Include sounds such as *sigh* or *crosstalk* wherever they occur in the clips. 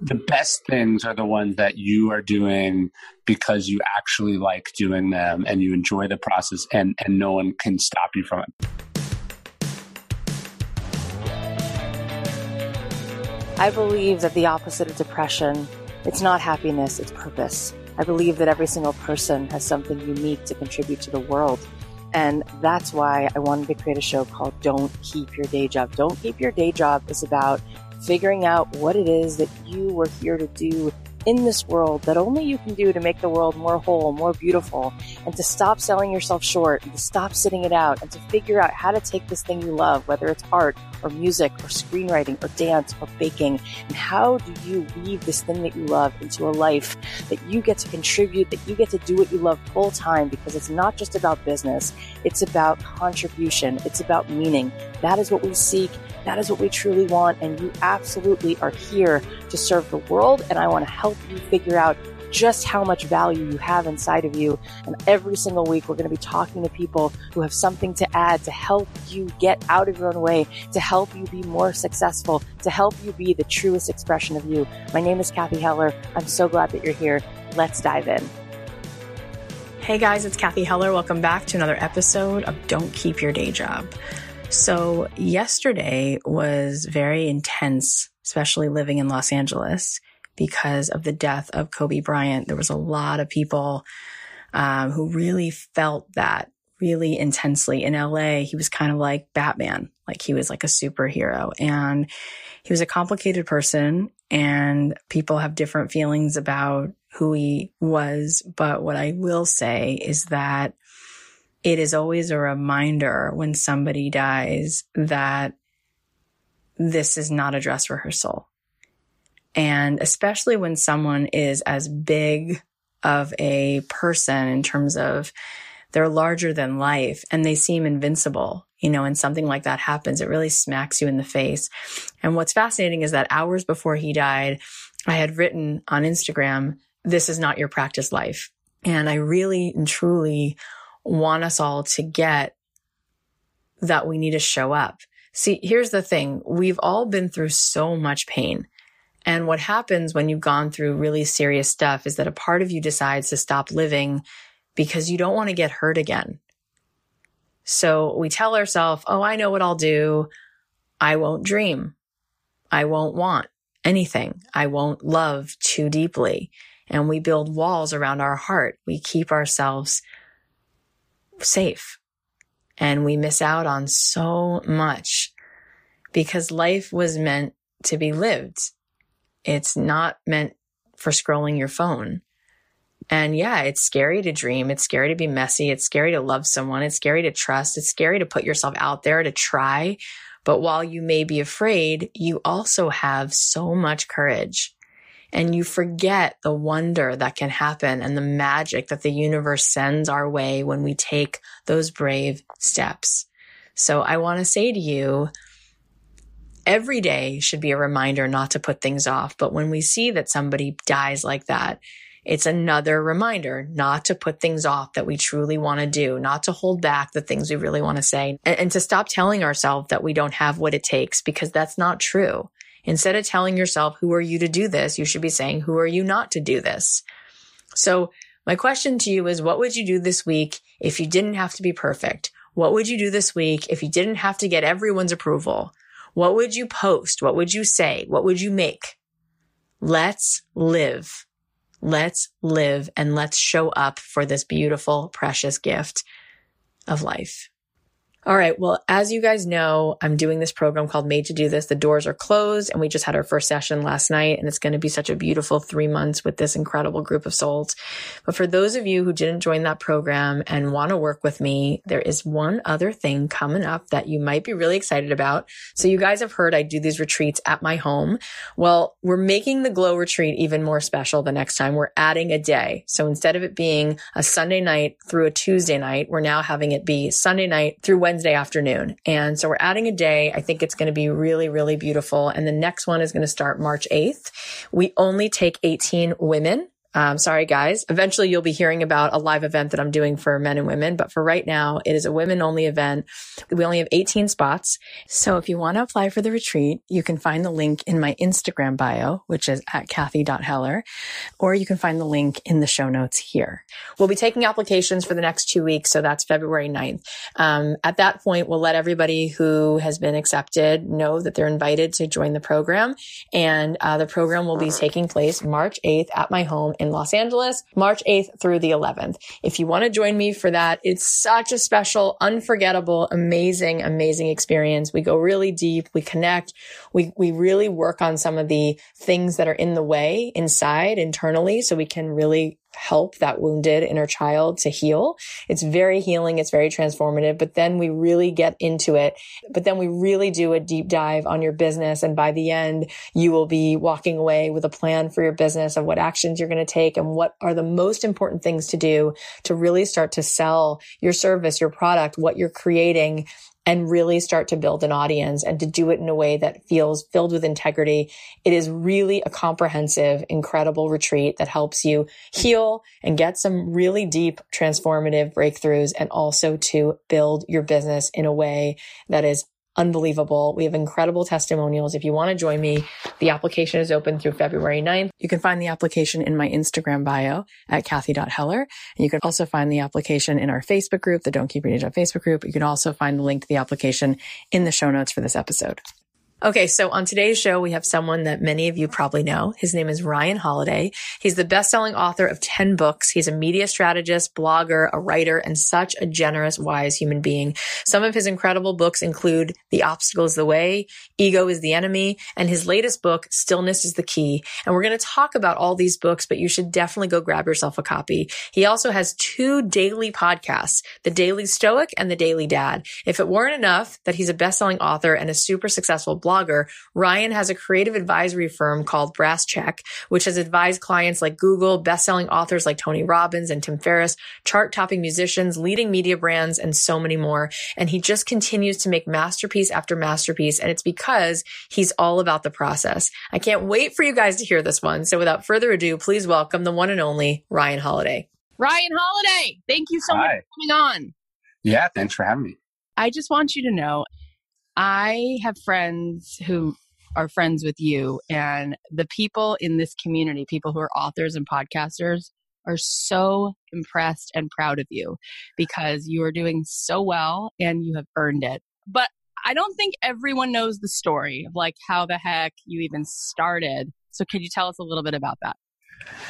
the best things are the ones that you are doing because you actually like doing them and you enjoy the process and, and no one can stop you from it. I believe that the opposite of depression, it's not happiness, it's purpose. I believe that every single person has something unique to contribute to the world. And that's why I wanted to create a show called Don't Keep Your Day Job. Don't Keep Your Day Job is about figuring out what it is that you were here to do in this world that only you can do to make the world more whole, more beautiful, and to stop selling yourself short, and to stop sitting it out, and to figure out how to take this thing you love, whether it's art or music or screenwriting or dance or baking, and how do you weave this thing that you love into a life that you get to contribute, that you get to do what you love full time because it's not just about business, it's about contribution, it's about meaning. That is what we seek. That is what we truly want. And you absolutely are here to serve the world. And I want to help you figure out just how much value you have inside of you. And every single week, we're going to be talking to people who have something to add to help you get out of your own way, to help you be more successful, to help you be the truest expression of you. My name is Kathy Heller. I'm so glad that you're here. Let's dive in. Hey guys, it's Kathy Heller. Welcome back to another episode of Don't Keep Your Day Job. So yesterday was very intense, especially living in Los Angeles because of the death of Kobe Bryant. There was a lot of people um, who really felt that really intensely. In LA, he was kind of like Batman, like he was like a superhero. And he was a complicated person, and people have different feelings about who he was. But what I will say is that it is always a reminder when somebody dies that this is not a dress rehearsal. And especially when someone is as big of a person in terms of they're larger than life and they seem invincible, you know, and something like that happens, it really smacks you in the face. And what's fascinating is that hours before he died, I had written on Instagram, this is not your practice life. And I really and truly want us all to get that we need to show up. See, here's the thing. We've all been through so much pain. And what happens when you've gone through really serious stuff is that a part of you decides to stop living because you don't want to get hurt again. So we tell ourselves, Oh, I know what I'll do. I won't dream. I won't want anything. I won't love too deeply. And we build walls around our heart. We keep ourselves safe and we miss out on so much because life was meant to be lived. It's not meant for scrolling your phone. And yeah, it's scary to dream. It's scary to be messy. It's scary to love someone. It's scary to trust. It's scary to put yourself out there to try. But while you may be afraid, you also have so much courage and you forget the wonder that can happen and the magic that the universe sends our way when we take those brave steps. So I want to say to you, every day should be a reminder not to put things off. But when we see that somebody dies like that, it's another reminder not to put things off that we truly want to do, not to hold back the things we really want to say, and, and, to stop telling ourselves that we don't have what it takes because that's not true. Instead of telling yourself, who are you to do this? You should be saying, who are you not to do this? So my question to you is, what would you do this week if you didn't have to be perfect? What would you do this week if you didn't have to get everyone's approval? What would you post? What would you say? What would you make? Let's live. Let's live and let's show up for this beautiful, precious gift of life. All right. Well, as you guys know, I'm doing this program called Made to Do This. The doors are closed and we just had our first session last night and it's going to be such a beautiful three months with this incredible group of souls. But for those of you who didn't join that program and want to work with me, there is one other thing coming up that you might be really excited about. So you guys have heard I do these retreats at my home. Well, we're making the glow retreat even more special the next time. We're adding a day. So instead of it being a Sunday night through a Tuesday night, we're now having it be Sunday night through Wednesday Wednesday afternoon. And so we're adding a day. I think it's going to be really, really beautiful. And the next one is going to start March 8th. We only take 18 women. Um, sorry, guys. Eventually, you'll be hearing about a live event that I'm doing for men and women. But for right now, it is a women only event. We only have 18 spots. So if you want to apply for the retreat, you can find the link in my Instagram bio, which is at Kathy.Heller, or you can find the link in the show notes here. We'll be taking applications for the next two weeks. So that's February 9th. Um, at that point, we'll let everybody who has been accepted know that they're invited to join the program. And uh, the program will be taking place March 8th at my home in Los Angeles, March 8th through the 11th. If you want to join me for that, it's such a special, unforgettable, amazing, amazing experience. We go really deep. We connect. We, we really work on some of the things that are in the way inside internally so we can really help that wounded inner child to heal. It's very healing. It's very transformative, but then we really get into it. But then we really do a deep dive on your business. And by the end, you will be walking away with a plan for your business of what actions you're going to take and what are the most important things to do to really start to sell your service, your product, what you're creating and really start to build an audience and to do it in a way that feels filled with integrity. It is really a comprehensive, incredible retreat that helps you heal and get some really deep transformative breakthroughs and also to build your business in a way that is unbelievable. We have incredible testimonials. If you want to join me, the application is open through February 9th. You can find the application in my Instagram bio at Kathy.Heller. And you can also find the application in our Facebook group, the Don't Keep Day Job Facebook group. You can also find the link to the application in the show notes for this episode. Okay, so on today's show, we have someone that many of you probably know. His name is Ryan Holiday. He's the best-selling author of 10 books. He's a media strategist, blogger, a writer, and such a generous, wise human being. Some of his incredible books include The Obstacle is the Way, Ego is the Enemy, and his latest book, Stillness is the Key. And we're going to talk about all these books, but you should definitely go grab yourself a copy. He also has two daily podcasts, The Daily Stoic and The Daily Dad. If it weren't enough that he's a best-selling author and a super successful blogger, blogger, Ryan has a creative advisory firm called Brass Check, which has advised clients like Google, best-selling authors like Tony Robbins and Tim Ferriss, chart-topping musicians, leading media brands, and so many more. And he just continues to make masterpiece after masterpiece. And it's because he's all about the process. I can't wait for you guys to hear this one. So without further ado, please welcome the one and only Ryan Holiday. Ryan Holiday, thank you so Hi. much for coming on. Yeah, thanks for having me. I just want you to know I have friends who are friends with you and the people in this community, people who are authors and podcasters, are so impressed and proud of you because you are doing so well and you have earned it. But I don't think everyone knows the story of like how the heck you even started. So could you tell us a little bit about that?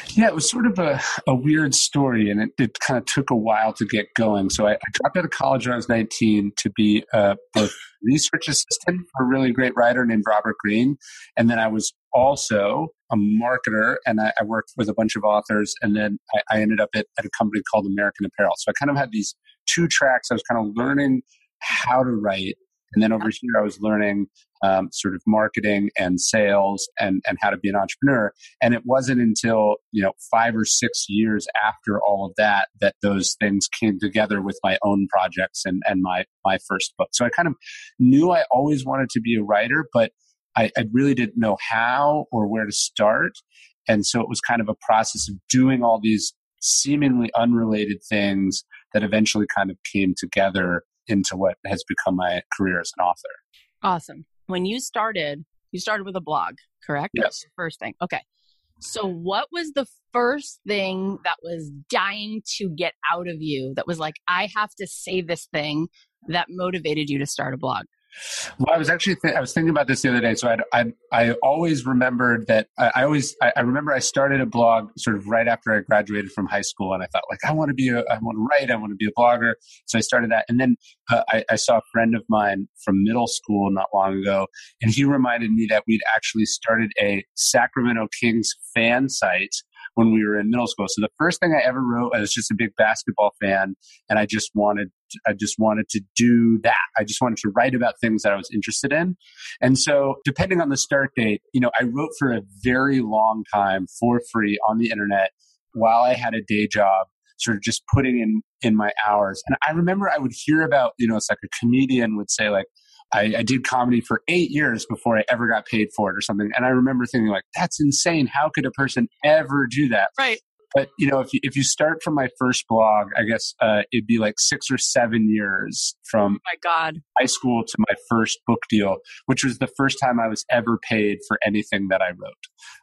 Yeah, it was sort of a, a weird story, and it, it kind of took a while to get going. So I, I dropped out of college when I was 19 to be uh, a research assistant for a really great writer named Robert Greene. And then I was also a marketer, and I, I worked with a bunch of authors. And then I, I ended up at, at a company called American Apparel. So I kind of had these two tracks. I was kind of learning how to write and then over here, I was learning um, sort of marketing and sales and, and how to be an entrepreneur. And it wasn't until, you know, five or six years after all of that, that those things came together with my own projects and, and my, my first book. So I kind of knew I always wanted to be a writer, but I, I really didn't know how or where to start. And so it was kind of a process of doing all these seemingly unrelated things that eventually kind of came together into what has become my career as an author. Awesome. When you started, you started with a blog, correct? Yes. first thing. Okay. So, what was the first thing that was dying to get out of you that was like, I have to say this thing that motivated you to start a blog? Well, I was actually th- I was thinking about this the other day. So I I always remembered that I, I always I, I, remember I started a blog sort of right after I graduated from high school, and I thought like I want to be a I want to write, I want to be a blogger. So I started that, and then uh, I, I saw a friend of mine from middle school not long ago, and he reminded me that we'd actually started a Sacramento Kings fan site when we were in middle school. So the first thing I ever wrote, I was just a big basketball fan, and I just wanted, I just wanted to do that. I just wanted to write about things that I was interested in. And so, depending on the start date, you know, I wrote for a very long time for free on the internet while I had a day job sort of just putting in in my hours and i remember i would hear about you know it's like a comedian would say like I, I, did comedy for eight years before I ever got paid for it or something. And I remember thinking like, that's insane. How could a person ever do that? Right. But you know, if you, if you start from my first blog, I guess uh, it'd be like six or seven years from oh my God high school to my first book deal, which was the first time I was ever paid for anything that I wrote.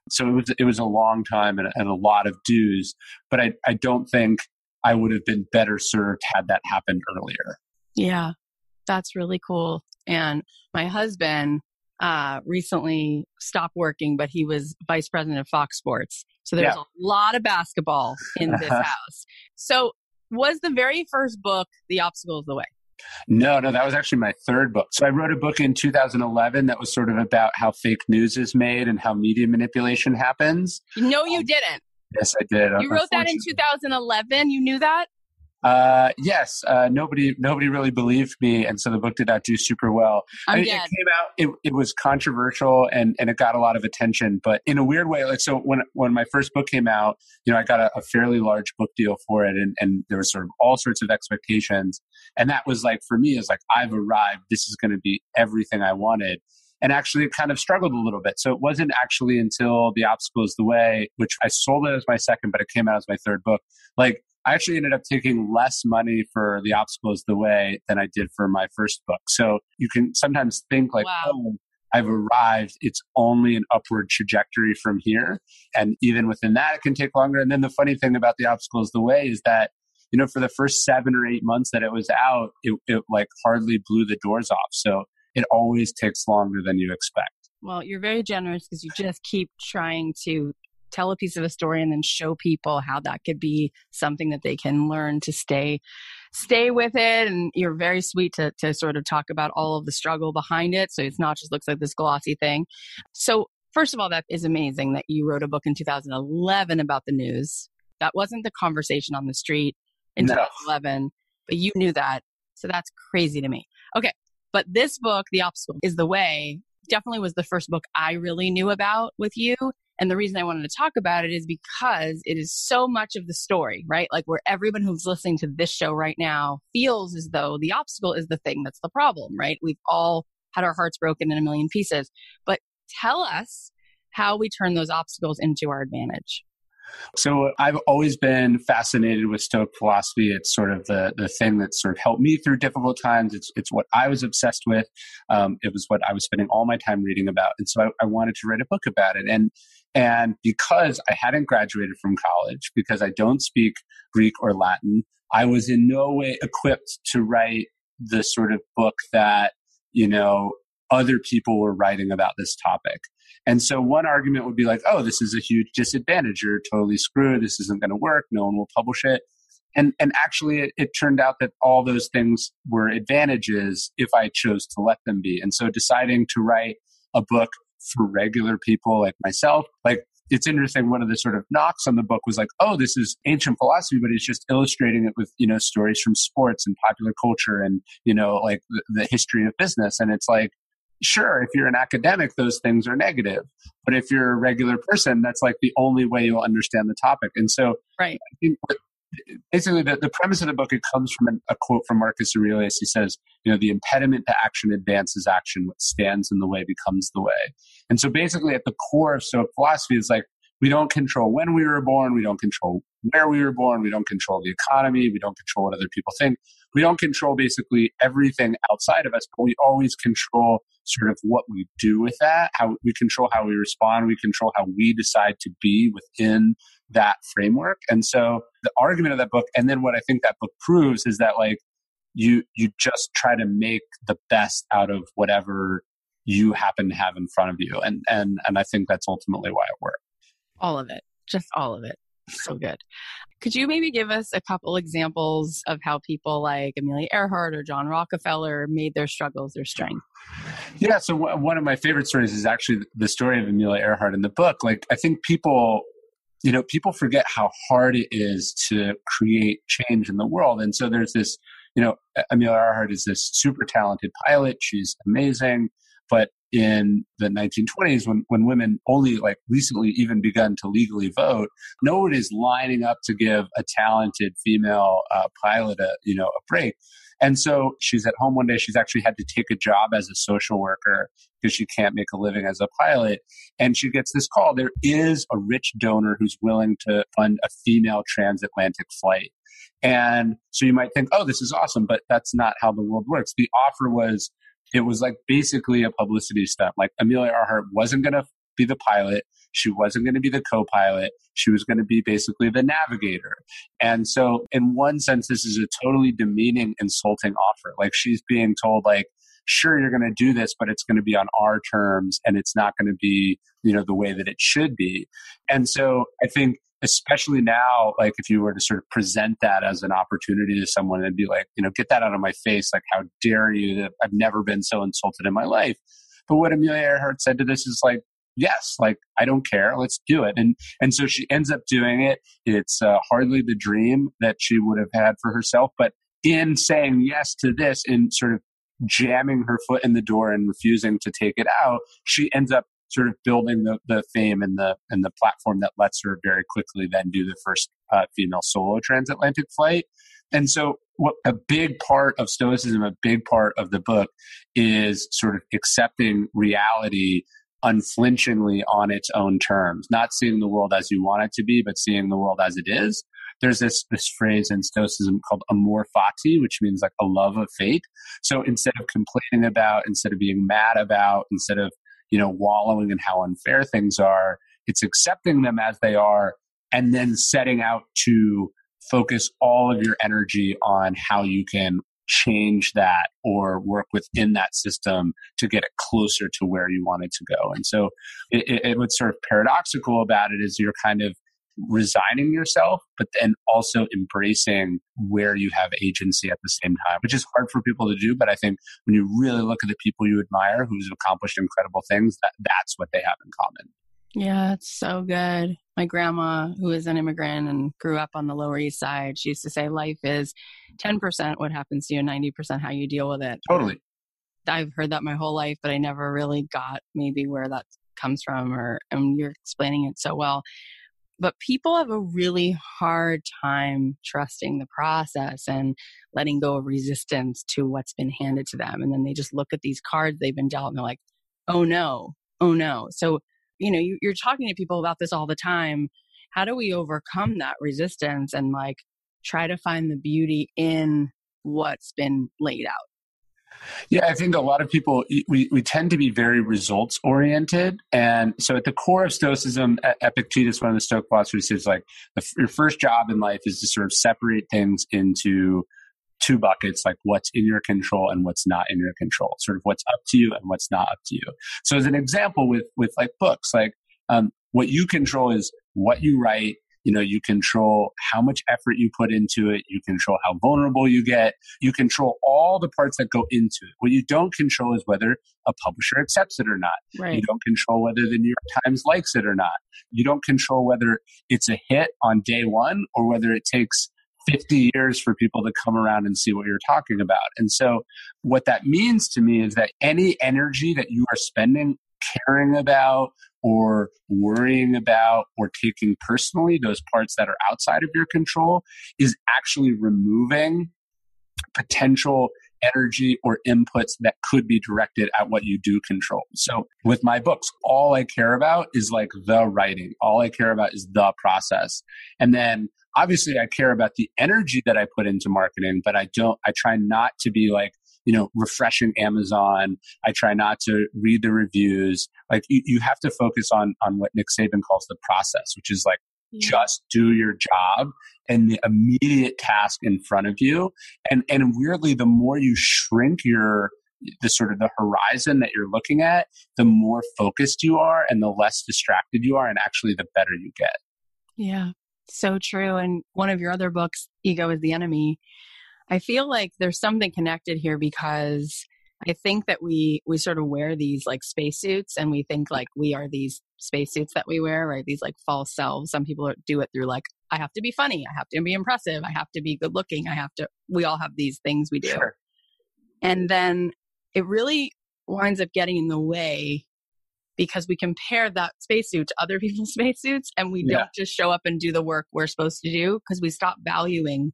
So it was it was a long time and, and a lot of dues. But I I don't think I would have been better served had that happened earlier. Yeah, that's really cool. And my husband uh, recently stopped working, but he was vice president of Fox Sports. So there's yeah. a lot of basketball in this *laughs* house. So was the very first book The Obstacle of the Way? No, no, that was actually my third book. So I wrote a book in 2011 that was sort of about how fake news is made and how media manipulation happens. No, you um, didn't. Yes, I did. You wrote that in 2011. You knew that? Uh, yes, uh, nobody nobody really believed me, and so the book did not do super well. I mean, it came out, it, it was controversial and and it got a lot of attention, but in a weird way. Like so, when when my first book came out, you know, I got a, a fairly large book deal for it, and and there was sort of all sorts of expectations, and that was like for me is like I've arrived. This is going to be everything I wanted and actually it kind of struggled a little bit. So it wasn't actually until The Obstacle is the Way, which I sold it as my second, but it came out as my third book. Like I actually ended up taking less money for The Obstacles the Way than I did for my first book. So you can sometimes think like, wow. oh, I've arrived. It's only an upward trajectory from here. And even within that, it can take longer. And then the funny thing about The Obstacles the Way is that, you know, for the first seven or eight months that it was out, it, it like hardly blew the doors off. So it always takes longer than you expect. Well, you're very generous because you just keep trying to tell a piece of a story and then show people how that could be something that they can learn to stay stay with it. And you're very sweet to to sort of talk about all of the struggle behind it. So it's not just looks like this glossy thing. So first of all that is amazing that you wrote a book in 2011 about the news. That wasn't the conversation on the street in no. 2011 but you knew that. So that's crazy to me. Okay but this book the obstacle is the way definitely was the first book I really knew about with you. And the reason I wanted to talk about it is because it is so much of the story, right? Like where everyone who's listening to this show right now feels as though the obstacle is the thing that's the problem, right? We've all had our hearts broken in a million pieces. But tell us how we turn those obstacles into our advantage. So I've always been fascinated with Stoic philosophy. It's sort of the the thing that sort of helped me through difficult times. It's it's what I was obsessed with. Um, it was what I was spending all my time reading about, and so I, I wanted to write a book about it. And and because I hadn't graduated from college, because I don't speak Greek or Latin, I was in no way equipped to write the sort of book that you know other people were writing about this topic. And so one argument would be like, oh, this is a huge disadvantage. You're totally screwed. This isn't going to work. No one will publish it. And, and actually, it, it turned out that all those things were advantages if I chose to let them be. And so deciding to write a book for regular people like myself, like it's interesting. One of the sort of knocks on the book was like, oh, this is ancient philosophy, but it's just illustrating it with, you know, stories from sports and popular culture and, you know, like the, the history of business. And it's like, sure, if you're an academic, those things are negative. But if you're a regular person, that's like the only way you'll understand the topic. And so, right. Basically, the, the premise of the book it comes from an, a quote from Marcus Aurelius. He says, "You know, the impediment to action advances action; what stands in the way becomes the way." And so, basically, at the core of Stoic philosophy is like we don't control when we were born, we don't control where we were born, we don't control the economy, we don't control what other people think. We don't control basically everything outside of us, but we always control sort of what we do with that, how we control how we respond, we control how we decide to be within that framework. And so the argument of that book, and then what I think that book proves is that like you you just try to make the best out of whatever you happen to have in front of you. And and and I think that's ultimately why it works. All of it. Just all of it. So good. Could you maybe give us a couple examples of how people like Amelia Earhart or John Rockefeller made their struggles their strength? Yeah, so w- one of my favorite stories is actually the story of Amelia Earhart in the book. Like, I think people, you know, people forget how hard it is to create change in the world. And so there's this, you know, Amelia Earhart is this super talented pilot. She's amazing. But in the 1920s, when, when women only like recently even begun to legally vote, no one is lining up to give a talented female uh, pilot a, you know, a break. And so she's at home one day. She's actually had to take a job as a social worker because she can't make a living as a pilot. And she gets this call. There is a rich donor who's willing to fund a female transatlantic flight. And so you might think, oh, this is awesome, but that's not how the world works. The offer was it was like basically a publicity stunt. Like Amelia Earhart wasn't going to be the pilot. She wasn't going to be the co pilot. She was going to be basically the navigator. And so, in one sense, this is a totally demeaning, insulting offer. Like she's being told, like, sure, you're going to do this, but it's going to be on our terms and it's not going to be, you know, the way that it should be. And so, I think especially now, like if you were to sort of present that as an opportunity to someone and be like, you know, get that out of my face. Like, how dare you? I've never been so insulted in my life. But what Amelia Earhart said to this is like, yes, like I don't care, let's do it. And and so she ends up doing it. It's uh, hardly the dream that she would have had for herself, but in saying yes to this and sort of jamming her foot in the door and refusing to take it out, she ends up sort of building the, the fame and the and the platform that lets her very quickly then do the first uh, female solo transatlantic flight. And so, what a big part of Stoicism, a big part of the book, is sort of accepting reality unflinchingly on its own terms, not seeing the world as you want it to be, but seeing the world as it is. There's this this phrase in Stoicism called amor fati, which means like a love of fate. So instead of complaining about, instead of being mad about, instead of you know, wallowing in how unfair things are. It's accepting them as they are and then setting out to focus all of your energy on how you can change that or work within that system to get it closer to where you want it to go. And so it, it, what's sort of paradoxical about it is you're kind of resigning yourself, but then also embracing where you have agency at the same time, which is hard for people to do. But I think when you really look at the people you admire who's accomplished incredible things, that, that's what they have in common. Yeah, it's so good. My grandma, who is an immigrant and grew up on the Lower East Side, she used to say life is 10% what happens to you, 90% how you deal with it. Totally. I've heard that my whole life, but I never really got maybe where that comes from or and you're explaining it so well but people have a really hard time trusting the process and letting go of resistance to what's been handed to them. And then they just look at these cards they've been dealt and they're like, oh no, oh no. So, you know, you, are talking to people about this all the time. how do we overcome that resistance and like try to find the beauty in what's been laid out? Yeah, I think a lot of people we, we tend to be very results oriented, and so at the core of Stoicism, Epictetus, one of the Stoic philosophers, says like the, your first job in life is to sort of separate things into two buckets, like what's in your control and what's not in your control, sort of what's up to you and what's not up to you. So as an example, with with like books, like um, what you control is what you write you know you control how much effort you put into it. You control how vulnerable you get. You control all the parts that go into it. What you don't control is whether a publisher accepts it or not. Right. you don't control whether the new york times likes it or not. You don't control whether it's a hit on day one or whether it takes 50 years for people to come around and see what you're talking about. And so, what that means to me is that any energy that you are spending caring about or worrying about or taking personally, those parts that are outside of your control, is actually removing potential energy or inputs that could be directed at what you do control. So with my books, all I care about is like the writing. All I care about is the process. And then obviously I care about the energy that I put into marketing, but I don't, I try not to be like, you know, refreshing Amazon. I try not to read the reviews. Like you, you have to focus on, on what Nick Saban calls the process, which is like, yeah. just do your job and the immediate task in front of you. And, and weirdly, the more you shrink your, the sort of the horizon that you're looking at, the more focused you are and the less distracted you are, and actually the better you get. Yeah, so true. And one of your other books, Ego is the Enemy, I feel like there's something connected here because I think that we we sort of wear these like spacesuits and we think like we are these spacesuits that we wear, right? These like false selves. Some people do it through like I have to be funny, I have to be impressive, I have to be good looking, I have to we all have these things we do. Sure. And then it really winds up getting in the way because we compare that spacesuit to other *laughs* people's spacesuits and we yeah. don't just show up and do the work we're supposed to do because we stop valuing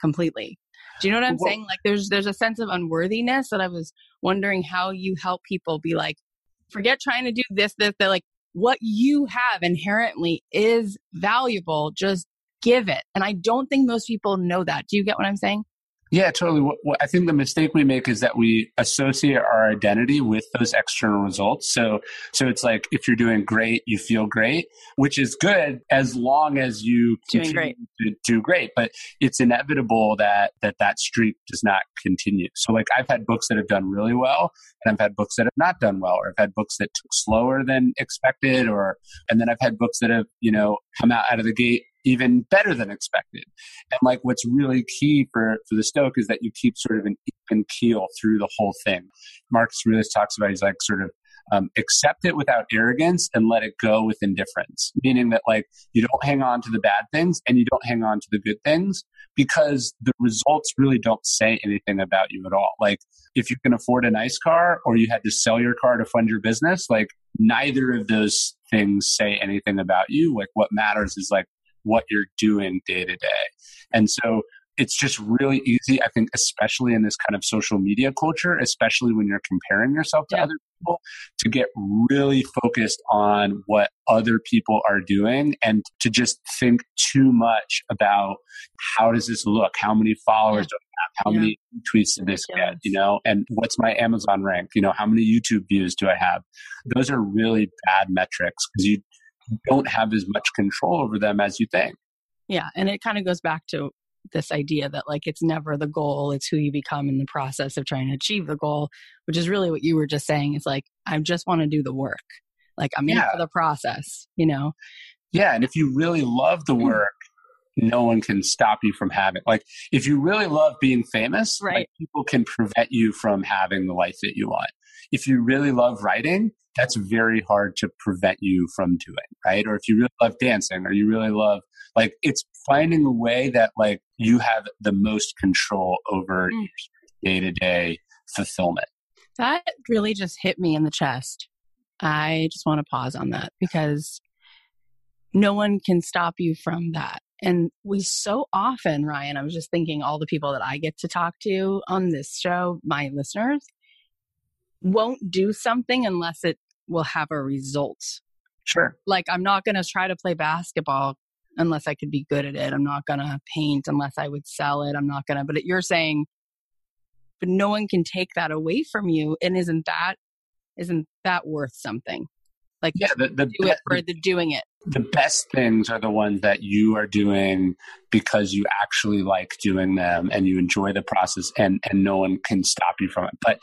completely. Do you know what I'm well, saying? Like there's there's a sense of unworthiness that I was wondering how you help people be like, forget trying to do this, this, that like what you have inherently is valuable. Just give it. And I don't think most people know that. Do you get what I'm saying? Yeah, totally. What, what, I think the mistake we make is that we associate our identity with those external results. So, so it's like if you're doing great, you feel great, which is good as long as you doing great. to do great. But it's inevitable that that that streak does not continue. So, like I've had books that have done really well, and I've had books that have not done well, or I've had books that took slower than expected, or and then I've had books that have you know come out out of the gate even better than expected. And like what's really key for, for the Stoic is that you keep sort of an even keel through the whole thing. Marcus Aurelius talks about he's like sort of um, accept it without arrogance and let it go with indifference, meaning that like you don't hang on to the bad things and you don't hang on to the good things because the results really don't say anything about you at all. Like if you can afford a nice car or you had to sell your car to fund your business, like neither of those things say anything about you. Like what matters is like what you're doing day to day. And so it's just really easy, I think, especially in this kind of social media culture, especially when you're comparing yourself to yeah. other people, to get really focused on what other people are doing and to just think too much about how does this look? How many followers yeah. do I have? How yeah. many tweets did this get? You know, and what's my Amazon rank? You know, how many YouTube views do I have? Those are really bad metrics because you don't have as much control over them as you think. Yeah. And it kind of goes back to this idea that like it's never the goal, it's who you become in the process of trying to achieve the goal, which is really what you were just saying. Is like, I just want to do the work. Like I'm yeah. in for the process, you know? Yeah. And if you really love the mm. work, no one can stop you from having like if you really love being famous right like, people can prevent you from having the life that you want if you really love writing that's very hard to prevent you from doing, right? Or if you really love dancing or you really love, like, it's finding a way that, like, you have the most control over mm. day to day fulfillment. That really just hit me in the chest. I just want to pause on that because no one can stop you from that. And we so often, Ryan, I was just thinking all the people that I get to talk to on this show, my listeners, won't do something unless it will have a result. Sure. Like, I'm not going to try to play basketball unless I could be good at it. I'm not going to paint unless I would sell it. I'm not going to, but you're saying, but no one can take that away from you. And isn't that, isn't that worth something? Like, yeah, the, the, do it for the doing it. The best things are the ones that you are doing because you actually like doing them and you enjoy the process and, and no one can stop you from it. But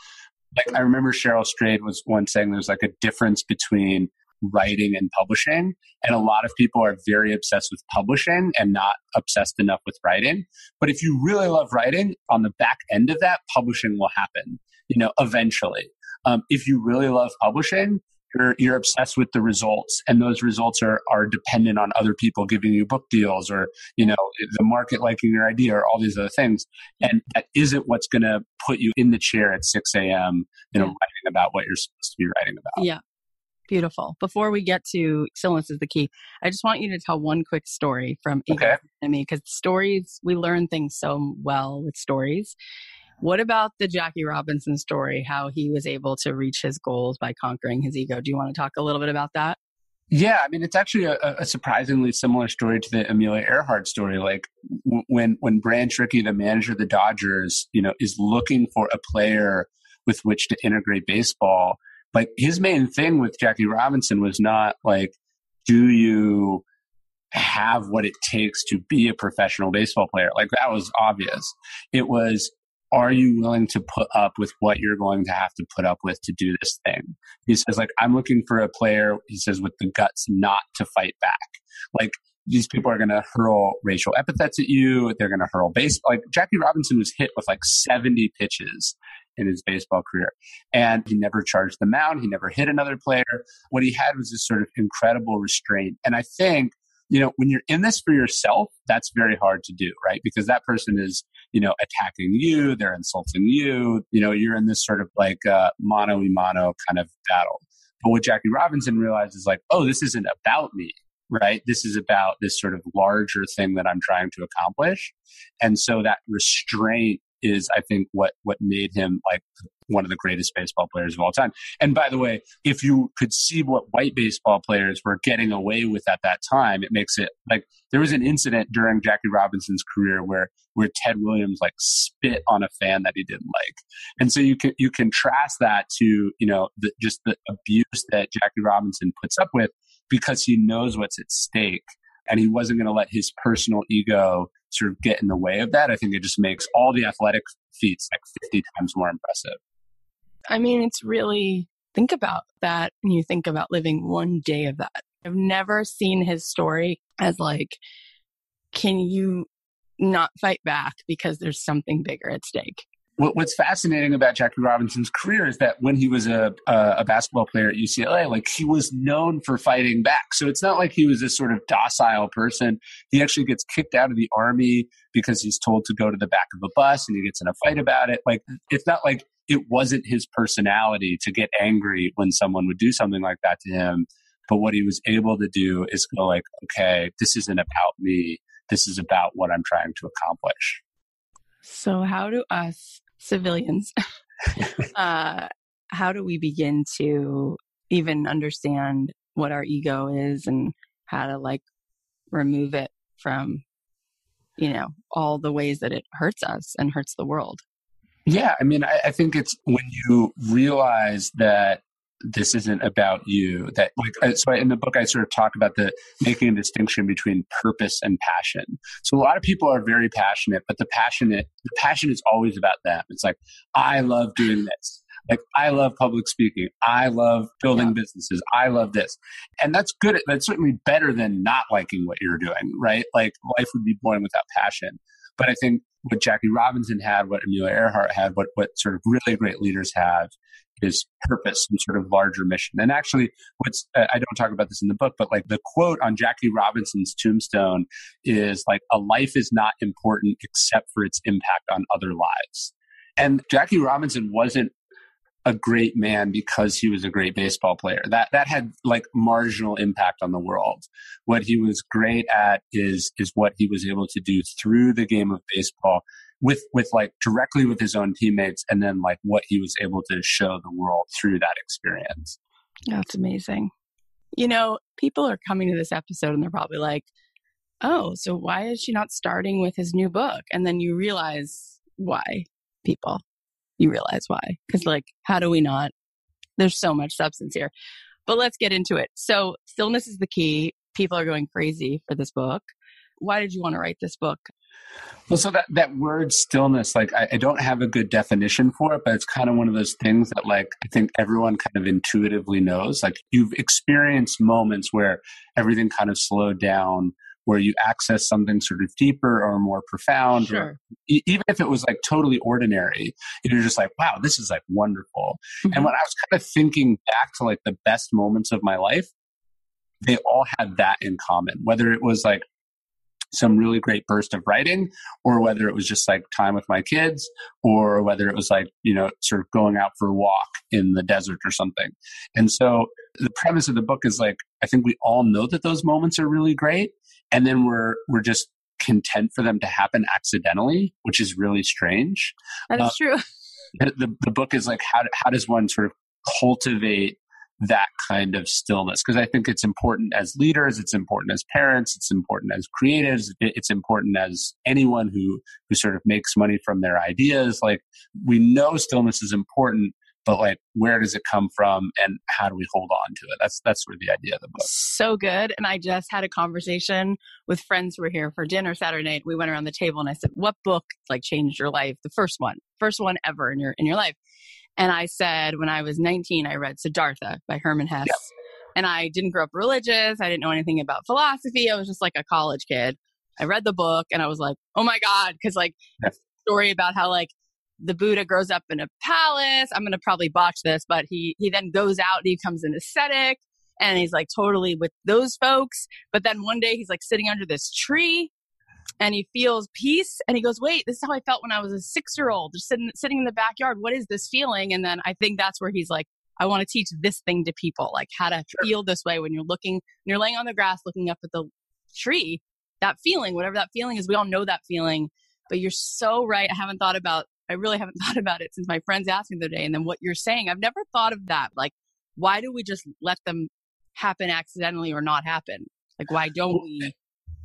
like, I remember Cheryl Strayed was once saying there's like a difference between writing and publishing. And a lot of people are very obsessed with publishing and not obsessed enough with writing. But if you really love writing, on the back end of that, publishing will happen, you know, eventually. Um, if you really love publishing, you're, you're obsessed with the results and those results are, are dependent on other people giving you book deals or you know the market liking your idea or all these other things and that isn't what's going to put you in the chair at 6 a.m you know yeah. writing about what you're supposed to be writing about yeah Beautiful. Before we get to stillness is the key, I just want you to tell one quick story from okay. me because stories, we learn things so well with stories. What about the Jackie Robinson story, how he was able to reach his goals by conquering his ego? Do you want to talk a little bit about that? Yeah, I mean, it's actually a, a surprisingly similar story to the Amelia Earhart story. Like when when Branch Rickey, the manager of the Dodgers, you know, is looking for a player with which to integrate baseball, but his main thing with Jackie Robinson was not like, do you have what it takes to be a professional baseball player? Like that was obvious. It was, are you willing to put up with what you're going to have to put up with to do this thing? He says, like, I'm looking for a player, he says, with the guts not to fight back. Like, these people are going to hurl racial epithets at you. They're going to hurl base. Like Jackie Robinson was hit with like 70 pitches in his baseball career. And he never charged the mound. He never hit another player. What he had was this sort of incredible restraint. And I think, you know, when you're in this for yourself, that's very hard to do, right? Because that person is, you know, attacking you, they're insulting you, you know, you're in this sort of like uh, mano a mano kind of battle. But what Jackie Robinson realized is like, oh, this isn't about me, right? This is about this sort of larger thing that I'm trying to accomplish. And so that restraint is I think what what made him like one of the greatest baseball players of all time. And by the way, if you could see what white baseball players were getting away with at that time, it makes it like there was an incident during Jackie Robinson's career where where Ted Williams like spit on a fan that he didn't like. And so you can you contrast that to, you know, the, just the abuse that Jackie Robinson puts up with because he knows what's at stake and he wasn't going to let his personal ego sort of get in the way of that. I think it just makes all the athletic feats like 50 times more impressive. I mean, it's really, think about that and you think about living one day of that. I've never seen his story as like, can you not fight back because there's something bigger at stake? what's fascinating about Jackie Robinson's career is that when he was a, a basketball player at UCLA, like he was known for fighting back. So it's not like he was this sort of docile person. He actually gets kicked out of the army because he's told to go to the back of a bus and he gets in a fight about it. Like it's not like it wasn't his personality to get angry when someone would do something like that to him. But what he was able to do is go like, okay, this isn't about me. This is about what I'm trying to accomplish. So, how do us civilians, *laughs* uh, how do we begin to even understand what our ego is and how to like remove it from, you know, all the ways that it hurts us and hurts the world? Yeah, I mean, I, I think it's when you realize that this isn't about you that like so in the book i sort of talk about the making a distinction between purpose and passion. So a lot of people are very passionate but the passionate the passion is always about them. It's like i love doing this. Like i love public speaking. I love building yeah. businesses. I love this. And that's good that's certainly better than not liking what you're doing right? Like life would be boring without passion. But i think what Jackie Robinson had, what Amelia Earhart had, what what sort of really great leaders have is purpose and sort of larger mission. And actually, what's I don't talk about this in the book, but like the quote on Jackie Robinson's tombstone is like, "A life is not important except for its impact on other lives." And Jackie Robinson wasn't a great man because he was a great baseball player. That that had like marginal impact on the world. What he was great at is is what he was able to do through the game of baseball with with like directly with his own teammates and then like what he was able to show the world through that experience. That's amazing. You know, people are coming to this episode and they're probably like, oh, so why is she not starting with his new book? And then you realize why, people. You realize why. Because, like, how do we not? There's so much substance here. But let's get into it. So, stillness is the key. People are going crazy for this book. Why did you want to write this book? Well, so that, that word stillness, like I, I, don't have a good definition for it, but it's kind of one of those things that like I think everyone kind of intuitively knows. Like you've experienced moments where everything kind of slowed down, where you access something sort of deeper or more profound, sure. or even if it was like totally ordinary, you're just like, wow, this is like wonderful. Mm-hmm. And when I was kind of thinking back to like the best moments of my life, they all had that in common, whether it was like some really great burst of writing or whether it was just like time with my kids or whether it was like you know sort of going out for a walk in the desert or something and so the premise of the book is like i think we all know that those moments are really great and then we're we're just content for them to happen accidentally which is really strange. That is uh, true. *laughs* the, the book is like how, how does one sort of cultivate that kind of stillness? Because I think it's important as leaders, it's important as parents, it's important as creatives, it's important as anyone who who sort of makes money from their ideas. Like we know stillness is important, but like where does it come from and how do we hold on to it? That's that's sort of the idea of the book. So good. And I just had a conversation with friends who were here for dinner Saturday night. We went around the table and I said, What book like changed your life? The first one first one ever in your in your life. And I said, when I was 19, I read Siddhartha by Hermann Hesse. And I didn't grow up religious. I didn't know anything about philosophy. I was just like a college kid. I read the book and I was like, oh my God. Cause like yep. story about how like the Buddha grows up in a palace. I'm going to probably botch this, but he, he then goes out and he becomes an ascetic and he's like totally with those folks. But then one day he's like sitting under this tree and he feels peace and he goes wait this is how i felt when i was a six year old just sitting, sitting in the backyard what is this feeling and then i think that's where he's like i want to teach this thing to people like how to sure. feel this way when you're looking when you're laying on the grass looking up at the tree that feeling whatever that feeling is we all know that feeling but you're so right i haven't thought about i really haven't *laughs* thought about it since my friends asked me the other day and then what you're saying i've never thought of that like why do we just let them happen accidentally or not happen like why don't we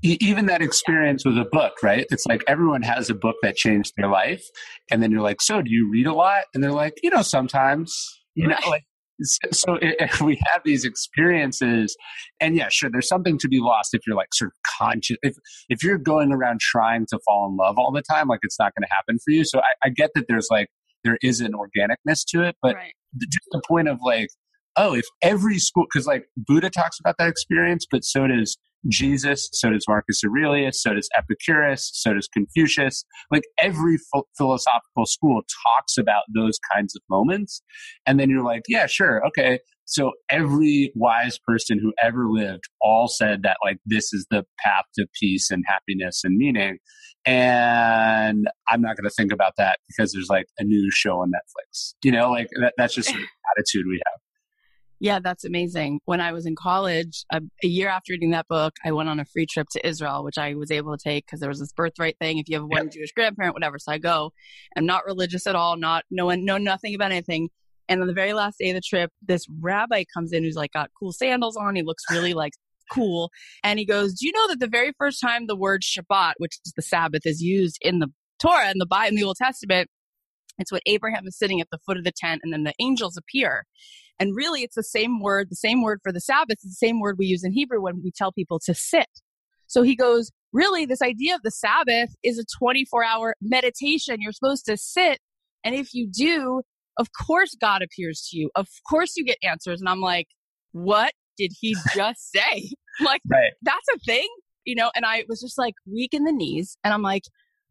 even that experience with a book, right? It's like everyone has a book that changed their life. And then you're like, so do you read a lot? And they're like, you know, sometimes, you know, like, so if we have these experiences and yeah sure there's something to be lost if you're like sort of conscious if if you're going around trying to fall in love all the time like it's not going to happen for you so I, I, get that there's like there is an organicness to it but right. just the point of like oh if every school because like buddha talks about that experience but so does Jesus, so does Marcus Aurelius, so does Epicurus, so does Confucius. Like every philosophical school talks about those kinds of moments. And then you're like, yeah, sure, okay. So every wise person who ever lived all said that like this is the path to peace and happiness and meaning. And I'm not going to think about that because there's like a new show on Netflix. You know, like that, that's just *laughs* the attitude we have. Yeah, that's amazing. When I was in college, a, a, year after reading that book, I went on a free trip to Israel, which I was able to take because there was this birthright thing. If you have one yep. Jewish grandparent, whatever. So I go. I'm not religious at all. Not no one know nothing about anything. And on the very last day of the trip, this rabbi comes in who's like got cool sandals on. He looks really like cool, and he goes, "Do you know that the very first time the word Shabbat, which is the Sabbath, is used in the Torah and the Bible in the Old Testament?" It's when Abraham is sitting at the foot of the tent and then the angels appear. And really, it's the same word, the same word for the Sabbath, the same word we use in Hebrew when we tell people to sit. So he goes, really, this idea of the Sabbath is a 24 hour meditation. You're supposed to sit. And if you do, of course, God appears to you. Of course, you get answers. And I'm like, what did he *laughs* just say? *laughs* like, right. that's a thing, you know? And I was just like weak in the knees. And I'm like,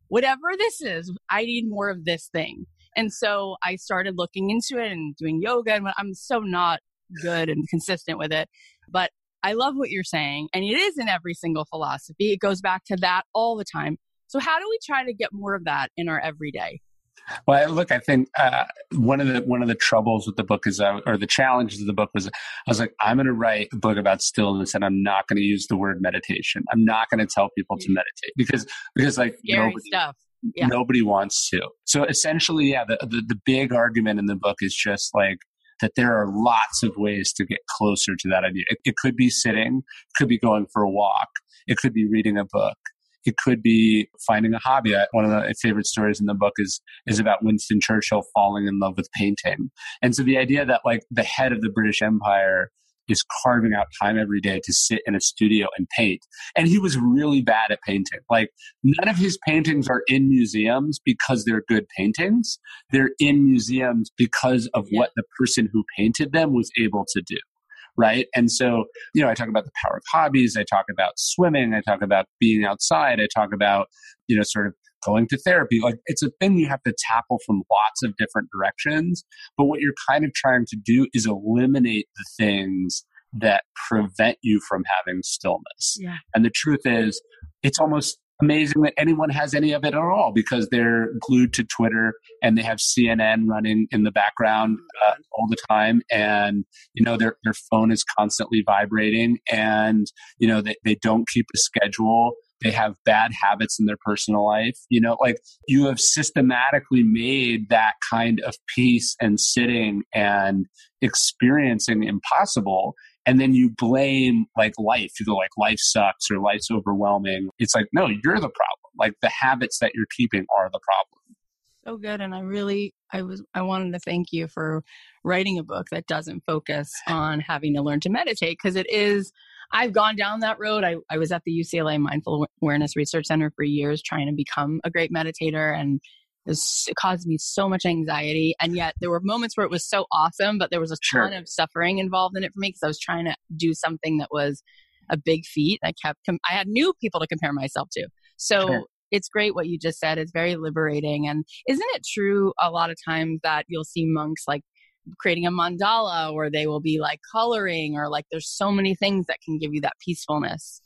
whatever this is, I need more of this thing. And so I started looking into it and doing yoga. And I'm so not good and consistent with it. But I love what you're saying. And it is in every single philosophy. It goes back to that all the time. So, how do we try to get more of that in our everyday? Well, look, I think uh, one of the one of the troubles with the book is, uh, or the challenges of the book was, I was like, I'm going to write a book about stillness, and I'm not going to use the word meditation. I'm not going to tell people to meditate because because like Scary nobody, stuff yeah. nobody wants to. So essentially, yeah, the, the, the big argument in the book is just like that there are lots of ways to get closer to that idea. It, it could be sitting, could be going for a walk, it could be reading a book. It could be finding a hobby. One of my favorite stories in the book is is about Winston Churchill falling in love with painting. And so the idea that like the head of the British Empire is carving out time every day to sit in a studio and paint. And he was really bad at painting. Like none of his paintings are in museums because they're good paintings. They're in museums because of what the person who painted them was able to do. Right. And so, you know, I talk about the power of hobbies. I talk about swimming. I talk about being outside. I talk about, you know, sort of going to therapy. Like it's a thing you have to tackle from lots of different directions. But what you're kind of trying to do is eliminate the things that prevent you from having stillness. Yeah. And the truth is, it's almost amazing that anyone has any of it at all because they're glued to Twitter and they have CNN running in the background uh, all the time, and you know their their phone is constantly vibrating, and you know they, they don't keep a schedule they have bad habits in their personal life. You know, like you have systematically made that kind of peace and sitting and experiencing impossible. And then you blame like life. You go like life sucks or life's overwhelming. It's like, no, you're the problem. Like the habits that you're keeping are the problem. So good. And I really, I was, I wanted to thank you for writing a book that doesn't focus *sighs* on having to learn to meditate because it is I've gone down that road. I, I was at the UCLA Mindful Awareness Research Center for years trying to become a great meditator and it caused me so much anxiety. And yet there were moments where it was so awesome, but there was a ton of suffering involved in it for me because I was trying to do something that was a big feat. I kept, com- I had new people to compare myself to. So sure. it's great what you just said. It's very liberating. And isn't it true a lot of times that you'll see monks like creating a mandala or they will be like coloring or like there's so many things that can give you that peacefulness.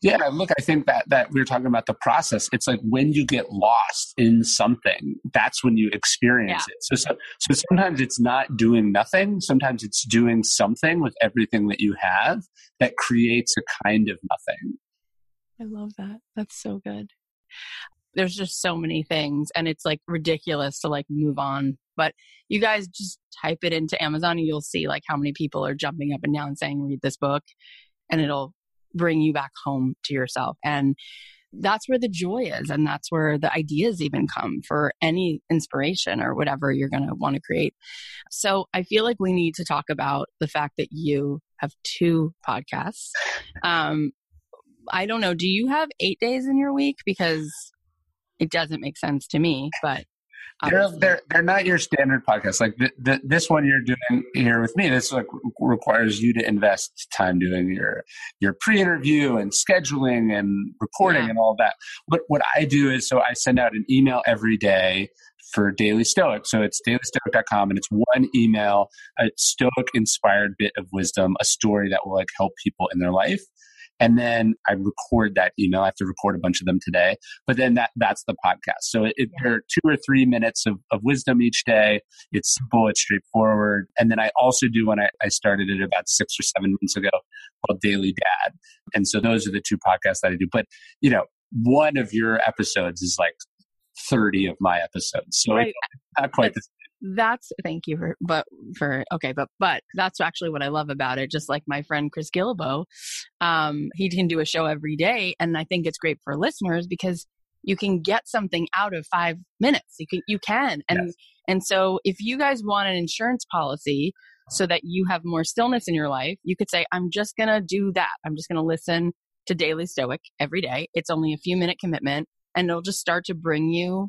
Yeah look i think that that we are talking about the process. It's like when you get lost in something that's when you experience yeah. it. So, so so sometimes it's not doing nothing. Sometimes it's doing something with everything that you have that creates a kind of nothing. I love that. That's so good there's just so many things and it's like ridiculous to like move on but you guys just type it into Amazon and you'll see like how many people are jumping up and down saying, read this book. And it'll bring you back home to yourself. And that's where the joy is. And that's where the ideas even come for any inspiration or whatever you're going to want to create. So I feel like we need to talk about the fact that you have two podcasts. Um, I don't know. Do you have eight days in your week? Because it doesn't make sense to me, but they're, they're, they're not your standard podcast. Like the, the, this one you're doing here with me, this like requires you to invest time doing your your pre-interview and scheduling and recording yeah. and all that. But what I do is so I send out an email every day for Daily Stoic. So it's dailystoic.com and it's one email, a Stoic inspired bit of wisdom, a story that will like help people in their life and then I record that email. I have to record a bunch of them today, but then that that's the podcast. So it, it, there are two or three minutes of, of wisdom each day. It's mm-hmm. simple, it's straightforward, and then I also do one I, I started it about six or seven months ago called Daily Dad, and so those are the two podcasts that I do. But you know, one of your episodes is like 30 of my episodes. So right. not quite the that's thank you for but for okay but but that's actually what i love about it just like my friend chris guillebeau um he can do a show every day and i think it's great for listeners because you can get something out of five minutes. You can you can and yes. and so if you guys want an insurance policy so that you have more stillness in your life you could say i'm just gonna do that. I'm just gonna listen to daily stoic every day. It's only a few minute commitment and it'll just start to bring you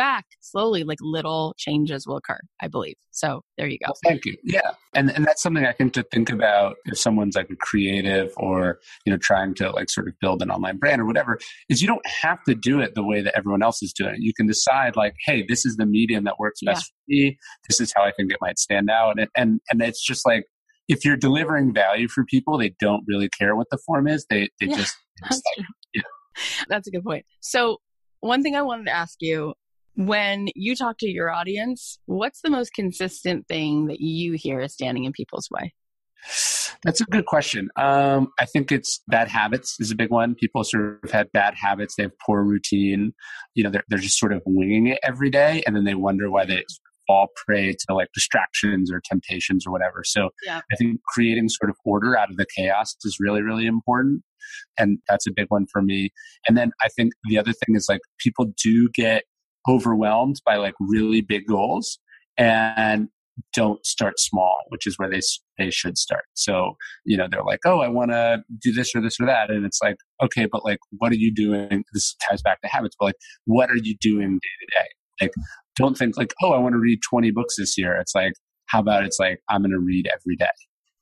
back slowly, like little changes will occur, I believe. So there you go. Well, thank you. Yeah. And and that's something I think to think about if someone's like a creative or, you know, trying to like sort of build an online brand or whatever, is you don't have to do it the way that everyone else is doing it. You can decide like, hey, this is the medium that works best yeah. for me. This is how I think it might stand out. And and and it's just like if you're delivering value for people, they don't really care what the form is. They they yeah, just, *laughs* just like, yeah. That's a good point. So one thing I wanted to ask you when you talk to your audience, what's the most consistent thing that you hear is standing in people's way? That's a good question. Um, I think it's bad habits is a big one. People sort of have bad habits. They have poor routine. You know, they're, they're just sort of winging it every day. And then they wonder why they fall prey to like distractions or temptations or whatever. So Yeah. I think creating sort of order out of the chaos is really, really important. And that's a big one for me. And then I think the other thing is like people do get overwhelmed by like really big goals and don't start small, which is where they they should start. So you know they're like, oh, I want to do this or this or that, and it's like, okay, but like, what are you doing? This ties back to habits, but like, what are you doing day to day? Like, don't think like, oh, I want to read twenty books this year. It's like, how about it's like, I'm going to read every day.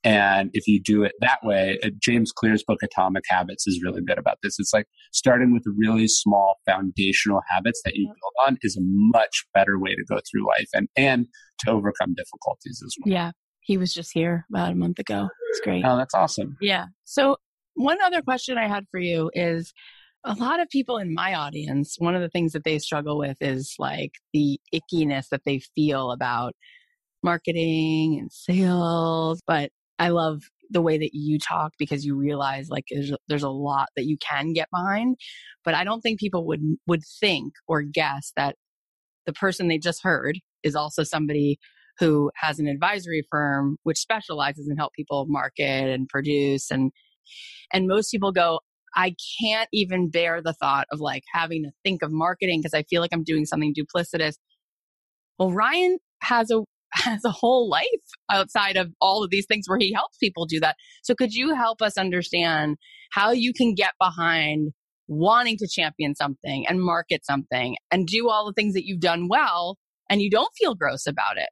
And if you do it that way, uh, James Clear's book Atomic Habits is really good about this. It's like starting with really small foundational habits that you build on is a much better way to go through life and and to overcome difficulties as well. Yeah. He was just here about a month ago. It's great. Oh, that's awesome. Yeah. So, one other question I had for you is a lot of people in my audience, one of the things that they struggle with is like the ickiness that they feel about marketing and sales. But I love the way that you talk because you realize like there's, there's a lot that you can get behind. But I don't think people would would think or guess that the person they just heard is also somebody who has an advisory firm which specializes in help people market and produce and and most people go i can't even bear the thought of like having to think of marketing because i feel like i'm doing something duplicitous well ryan has a has a whole life outside of all of these things where he helps people do that so could you help us understand how you can get behind wanting to champion something and market something and do all the things that you've done well and you don't feel gross about it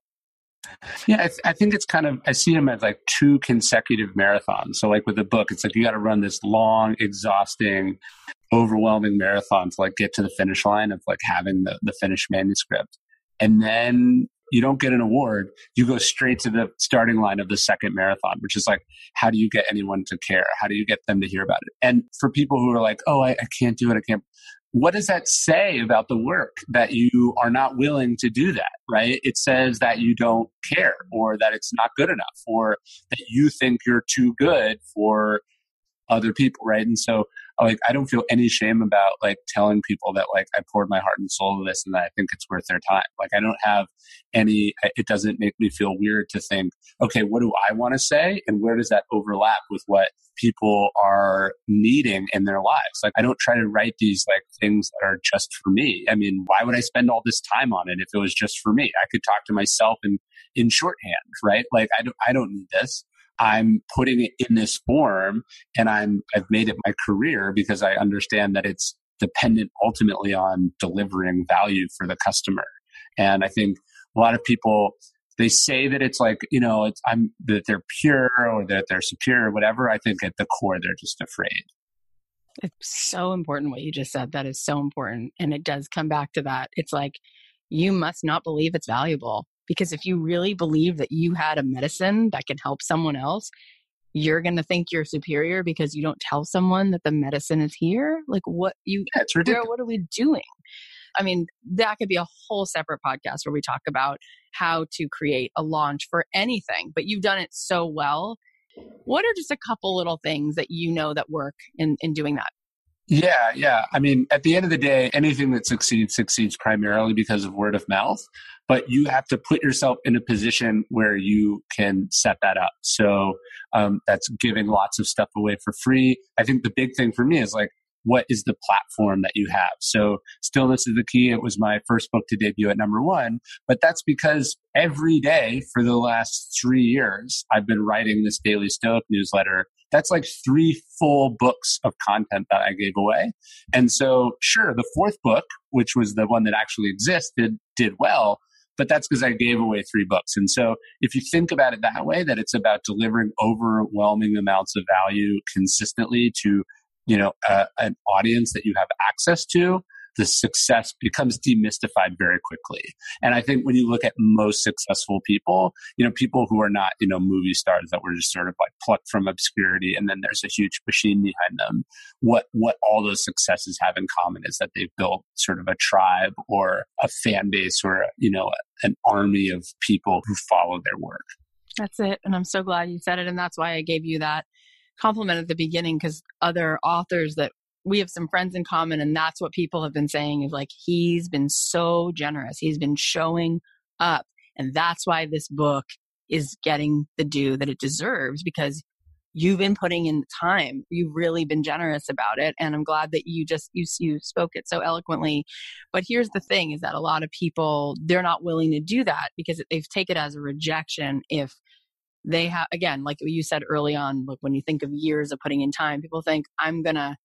Yeah, I, th- I think it's kind of, I see them as like two consecutive marathons. So, like with the book, it's like you got to run this long, exhausting, overwhelming marathon to like get to the finish line of like having the, the finished manuscript. And then you don't get an award. You go straight to the starting line of the second marathon, which is like, how do you get anyone to care? How do you get them to hear about it? And for people who are like, oh, I, I can't do it, I can't. What does that say about the work that you are not willing to do that, right? It says that you don't care or that it's not good enough or that you think you're too good for other people, right? And so like I don't feel any shame about like telling people that like I poured my heart and soul to this and that I think it's worth their time. Like I don't have any it doesn't make me feel weird to think, okay, what do I want to say and where does that overlap with what people are needing in their lives? Like I don't try to write these like things that are just for me. I mean, why would I spend all this time on it if it was just for me? I could talk to myself in in shorthand, right? Like I don't I don't need this. I'm putting it in this form and I'm I've made it my career because I understand that it's dependent ultimately on delivering value for the customer. And I think a lot of people they say that it's like you know it's I'm that they're pure or that they're superior or whatever. I think at the core they're just afraid. It's so important what you just said. That is so important. And it does come back to that. It's like you must not believe it's valuable because if you really believe that you had a medicine that can help someone else, you're going to think you're superior because you don't tell someone that the medicine is here. Like what you, it's ridiculous. what are we doing? I mean, that could be a whole separate podcast where we talk about how to create a launch for anything, but you've done it so well. What are just a couple little things that you know that work in, in doing that? Yeah, yeah. I mean, at the end of the day, anything that succeeds succeeds primarily because of word of mouth. But you have to put yourself in a position where you can set that up. So um, that's giving lots of stuff away for free. I think the big thing for me is like, what is the platform that you have? So, Stillness is the Key. It was my first book to debut at number one, but that's because every day for the last three years, I've been writing this daily Stoic newsletter. That's like three full books of content that I gave away. And so, sure, the fourth book, which was the one that actually existed, did well, but that's because I gave away three books. And so, if you think about it that way, that it's about delivering overwhelming amounts of value consistently to you know uh, an audience that you have access to the success becomes demystified very quickly and i think when you look at most successful people you know people who are not you know movie stars that were just sort of like plucked from obscurity and then there's a huge machine behind them what what all those successes have in common is that they've built sort of a tribe or a fan base or you know an army of people who follow their work That's it. And I'm so glad you said it. And that's why I gave you that compliment at the beginning because other authors that we have some friends in common, and that's what people have been saying is like, he's been so generous. He's been showing up. And that's why this book is getting the due that it deserves because you've been putting in the time. You've really been generous about it. And I'm glad that you just, you, you spoke it so eloquently. But here's the thing is that a lot of people, they're not willing to do that because they've taken it as a rejection if they have, again, like you said early on, like when you think of years of putting in time, people think I'm to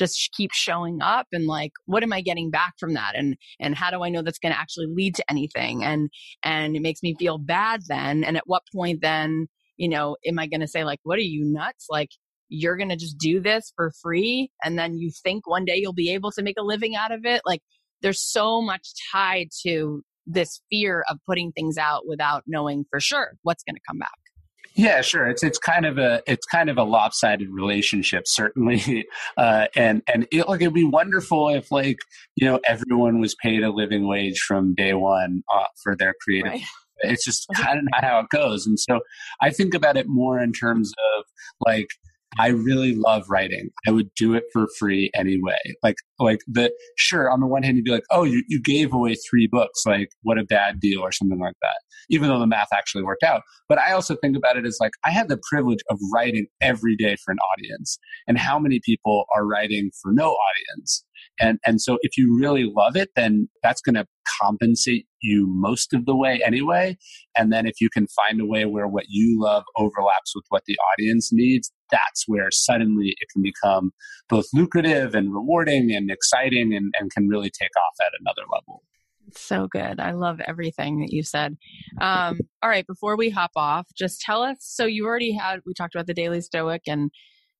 just keep showing up and like what am i getting back from that and and how do i know that's going to actually lead to anything and and it makes me feel bad then and at what point then you know, am I going to say, like, what are you nuts? Like, you're going to just do this for free and then you think one day you'll be able to make a living out of it? Like, there's so much tied to this fear of putting things out without knowing for sure what's going to come back. Yeah, sure. It's it's kind of a it's kind of a lopsided relationship, certainly. *laughs* Uh, and and it, like it'd be wonderful if like you know everyone was paid a living wage from day one uh, for their creative right. It's just kind of not how it goes. And so I think about it more in terms of like, I really love writing. I would do it for free anyway. Like, like the sure. On the one hand, you'd be like, "Oh, you, you gave away three books. Like, what a bad deal," or something like that. Even though the math actually worked out. But I also think about it as like I had the privilege of writing every day for an audience, and how many people are writing for no audience? And, and so if you really love it, then that's going to compensate you most of the way anyway. And then if you can find a way where what you love overlaps with what the audience needs, that's where suddenly it can become both lucrative and rewarding and exciting and, and can really take off at another level. So good. I love everything that you said. Um, all right, before we hop off, just tell us. So you already had, we talked about the Daily Stoic and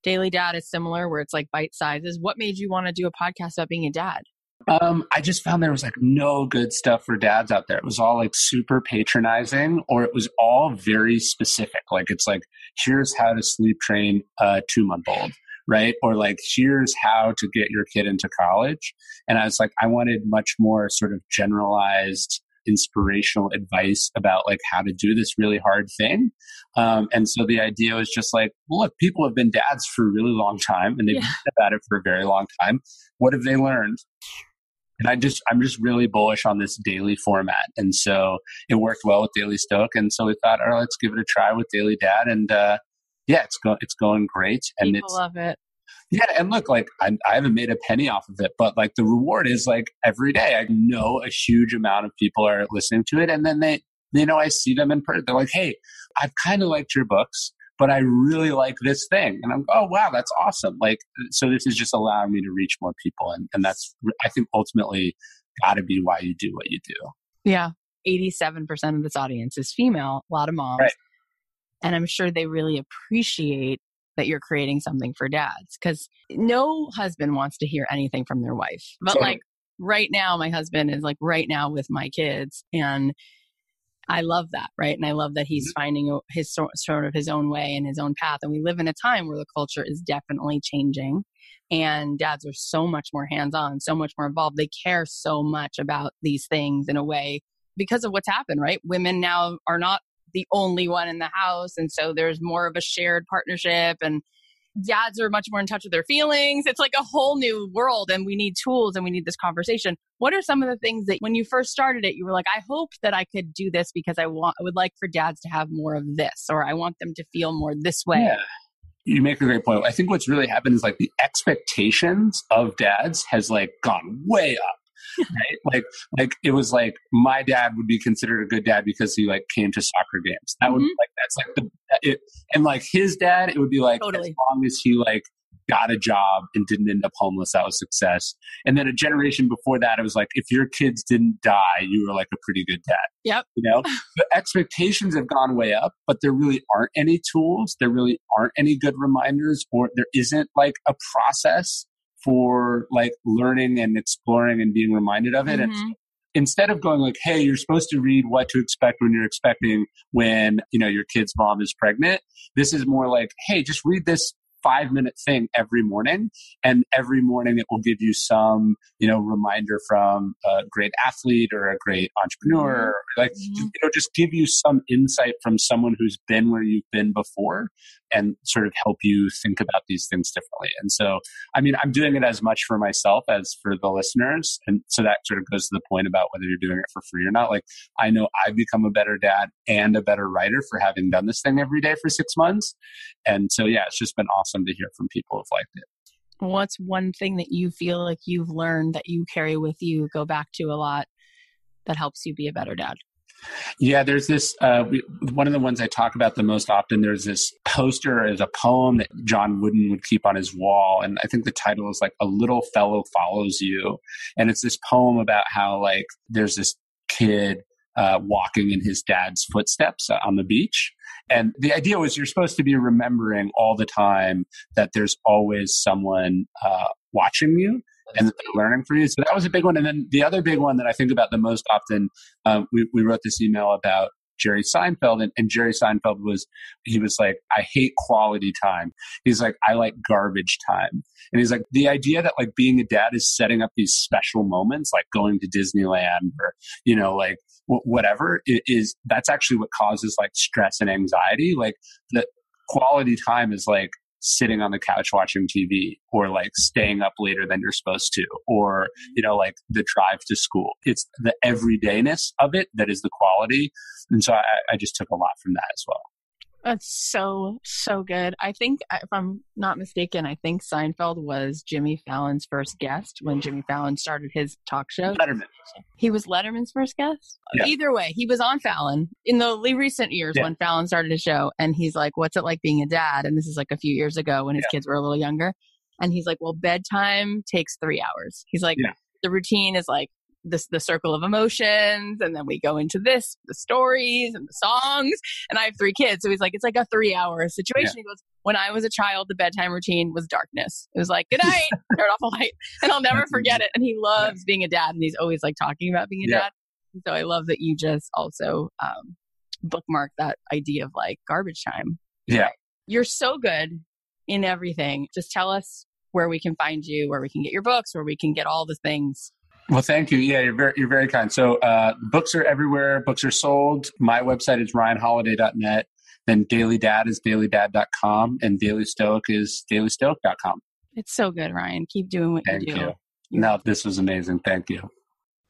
Daily Dad is similar, where it's like bite sizes. What made you want to do a podcast about being a dad? Um, I just found there was like no good stuff for dads out there. It was all like super patronizing, or it was all very specific. Like it's like, here's how to sleep train a two month old, right? Or like, here's how to get your kid into college. And I was like, I wanted much more sort of generalized inspirational advice about like how to do this really hard thing. Um, and so the idea was just like, well, look, people have been dads for a really long time and they've yeah. been about it for a very long time. What have they learned? And I just, I'm just really bullish on this daily format. And so it worked well with Daily Stoic. And so we thought, oh, let's give it a try with Daily Dad. And, uh, yeah, it's going, it's going great. And People it's, love it. Yeah, and look, like I, I, haven't made a penny off of it, but like the reward is like every day. I know a huge amount of people are listening to it, and then they, you know, I see them in person. They're like, "Hey, I've kind of liked your books, but I really like this thing," and I'm, "Oh wow, that's awesome!" Like, so this is just allowing me to reach more people, and and that's I think ultimately got to be why you do what you do. Yeah, eighty-seven percent of this audience is female. A lot of moms. Right. And I'm sure they really appreciate that you're creating something for dads because no husband wants to hear anything from their wife. But like right now, my husband is like right now with my kids and I love that, right? And I love that he's mm-hmm. finding his sort of his own way and his own path. And we live in a time where the culture is definitely changing, and dads are so much more hands on, so much more involved. They care so much about these things in a way because of what's happened, right? Women now are not the only one in the house. And so there's more of a shared partnership and dads are much more in touch with their feelings. It's like a whole new world and we need tools and we need this conversation. What are some of the things that when you first started it, you were like, I hope that I could do this because I want, I would like for dads to have more of this, or I want them to feel more this way. Yeah. You make a great point. I think what's really happened is like the expectations of dads has like gone way up right? Like, like it was like my dad would be considered a good dad because he like came to soccer games. That mm-hmm. would like that's like the it, and like his dad, it would be like totally. as long as he like got a job and didn't end up homeless, that was success. And then a generation before that, it was like if your kids didn't die, you were like a pretty good dad. Yep. You know, *laughs* the expectations have gone way up, but there really aren't any tools. There really aren't any good reminders, or there isn't like a process for like learning and exploring and being reminded of it. Mm-hmm. And instead of going like, hey, you're supposed to read what to expect when you're expecting when, you know, your kid's mom is pregnant, this is more like, hey, just read this five minute thing every morning. And every morning it will give you some, you know, reminder from a great athlete or a great entrepreneur, mm-hmm. like, mm-hmm. you know, just give you some insight from someone who's been where you've been before and sort of help you think about these things differently. And so, I mean, I'm doing it as much for myself as for the listeners. And so that sort of goes to the point about whether you're doing it for free or not. Like, I know I've become a better dad and a better writer for having done this thing every day for six months. And so, yeah, it's just been awesome to hear from people who've liked it. What's one thing that you feel like you've learned that you carry with you, go back to a lot that helps you be a better dad? Yeah, there's this. Uh, we, one of the ones I talk about the most often. There's this poster as a poem that John Wooden would keep on his wall, and I think the title is like "A Little Fellow Follows You," and it's this poem about how like there's this kid uh, walking in his dad's footsteps on the beach. And the idea was you're supposed to be remembering all the time that there's always someone uh, watching you and learning from you. So that was a big one. And then the other big one that I think about the most often, um, we, we wrote this email about Jerry Seinfeld, and, and, Jerry Seinfeld was he was like, I hate quality time. He's like, I like garbage time. And he's like, the idea that like being a dad is setting up these special moments, like going to Disneyland or you know, like w- whatever, is that's actually what causes like stress and anxiety. Like the quality time is like sitting on the couch watching TV or like staying up later than you're supposed to or, mm-hmm. you know, like the drive to school. It's the everydayness of it that is the quality. And so I, I just took a lot from that as well. That's so, so good. I think, uh, if I'm not mistaken, I think Seinfeld was Jimmy Fallon's first guest when Jimmy Fallon started his talk show. Letterman. He was Letterman's first guest? Yeah. Either way, he was on Fallon in the recent years yeah. when Fallon started his show. And he's like, What's it like being a dad? And this is like a few years ago when his yeah. kids were a little younger. And he's like, Well, bedtime takes three hours. He's like, The routine is like this the circle of emotions and then we go into this the stories and the songs and i have three kids so he's like it's like a three hour situation. Yeah. he goes when i was a child the bedtime routine was darkness. It was like good night *laughs* turn off the light and i'll never forget it and he loves being a dad and he's always like talking about being a yeah. dad. So i love that you just also um, bookmark that idea of like garbage time. Yeah. You're so good in everything. Just tell us where we can find you where we can get your books where we can get all the things well, thank you. Yeah, you're very, you're very kind. So, uh, books are everywhere. Books are sold. My website is ryanholiday.net. Then Daily Dad is dailydad.com and Daily Stoic is dailystoic.com. It's so good, Ryan. Keep doing what thank you do. You. No, this was amazing. Thank you.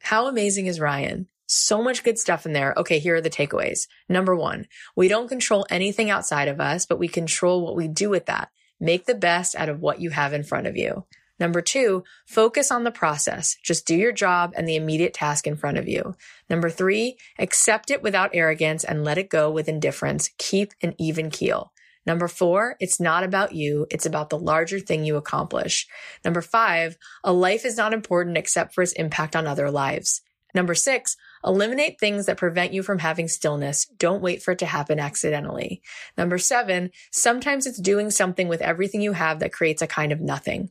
How amazing is Ryan? So much good stuff in there. Okay, here are the takeaways. Number one, we don't control anything outside of us, but we control what we do with that. Make the best out of what you have in front of you. Number two, focus on the process. Just do your job and the immediate task in front of you. Number three, accept it without arrogance and let it go with indifference. Keep an even keel. Number four, it's not about you. It's about the larger thing you accomplish. Number five, a life is not important except for its impact on other lives. Number six, eliminate things that prevent you from having stillness. Don't wait for it to happen accidentally. Number seven, sometimes it's doing something with everything you have that creates a kind of nothing.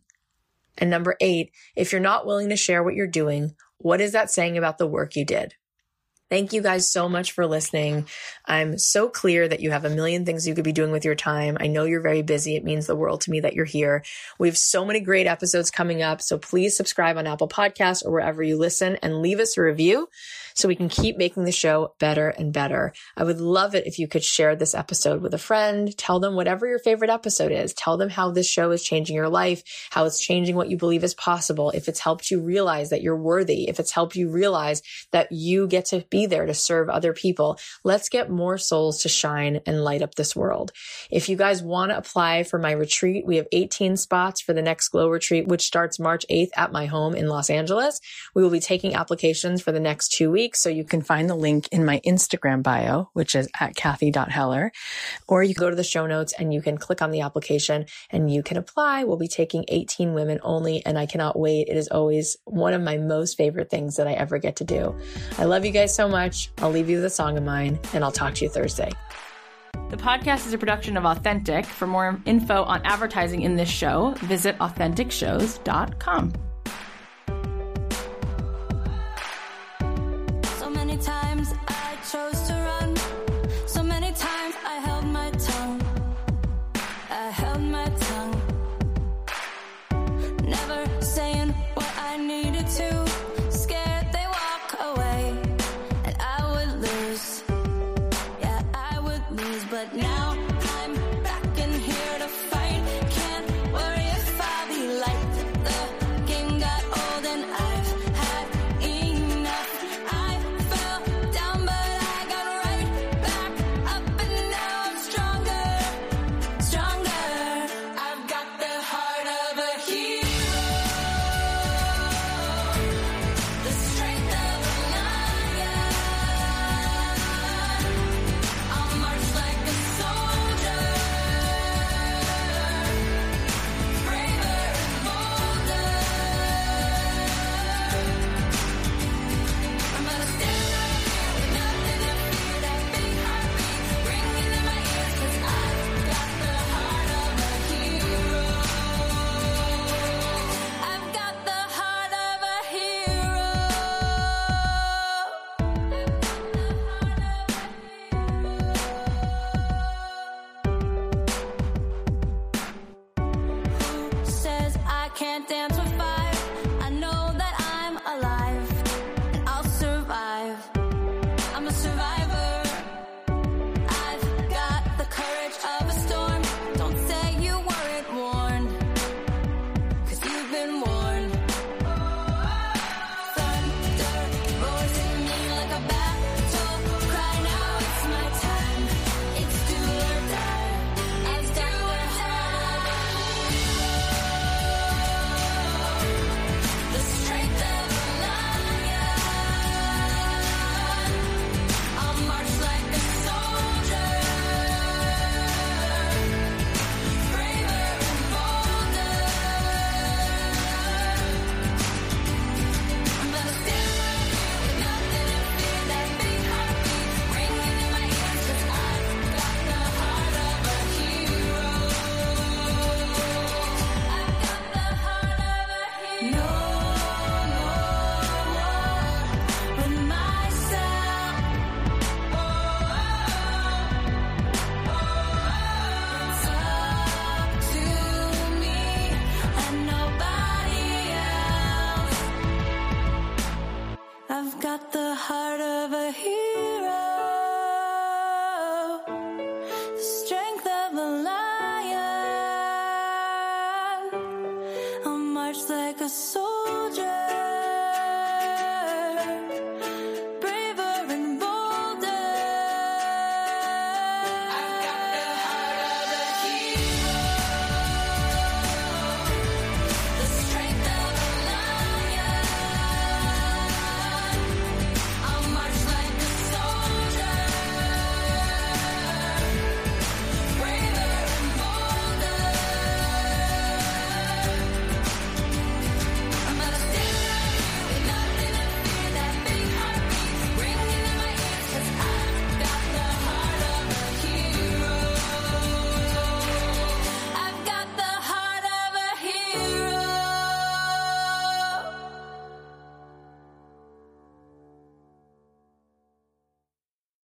And number eight, if you're not willing to share what you're doing, what is that saying about the work you did? Thank you guys so much for listening. I'm so clear that you have a million things you could be doing with your time. I know you're very busy. It means the world to me that you're here. We have so many great episodes coming up. So please subscribe on Apple Podcasts or wherever you listen and leave us a review so we can keep making the show better and better. I would love it if you could share this episode with a friend. Tell them whatever your favorite episode is. Tell them how this show is changing your life, how it's changing what you believe is possible. If it's helped you realize that you're worthy, if it's helped you realize that you get to be there to serve other people, let's get more souls to shine and light up this world. If you guys want to apply for my retreat, we have 18 spots for the next Glow retreat, which starts March 8th at my home in Los Angeles. We will be taking applications for the next two weeks. So you can find the link in my Instagram bio, which is at Cathy.Heller, or you go to the show notes and you can click on the application and you can apply. We'll be taking 18 women only, and I cannot wait. It is always one of my most favorite things that I ever get to do. I love you guys so much much. I'll leave you with a song of mine, and I'll talk to you Thursday. The podcast is a production of Authentic. For more info on advertising in this show, visit AuthenticShows.com. So many times I chose to run. So many times I held my tongue. I held my tongue. Never saying what I needed.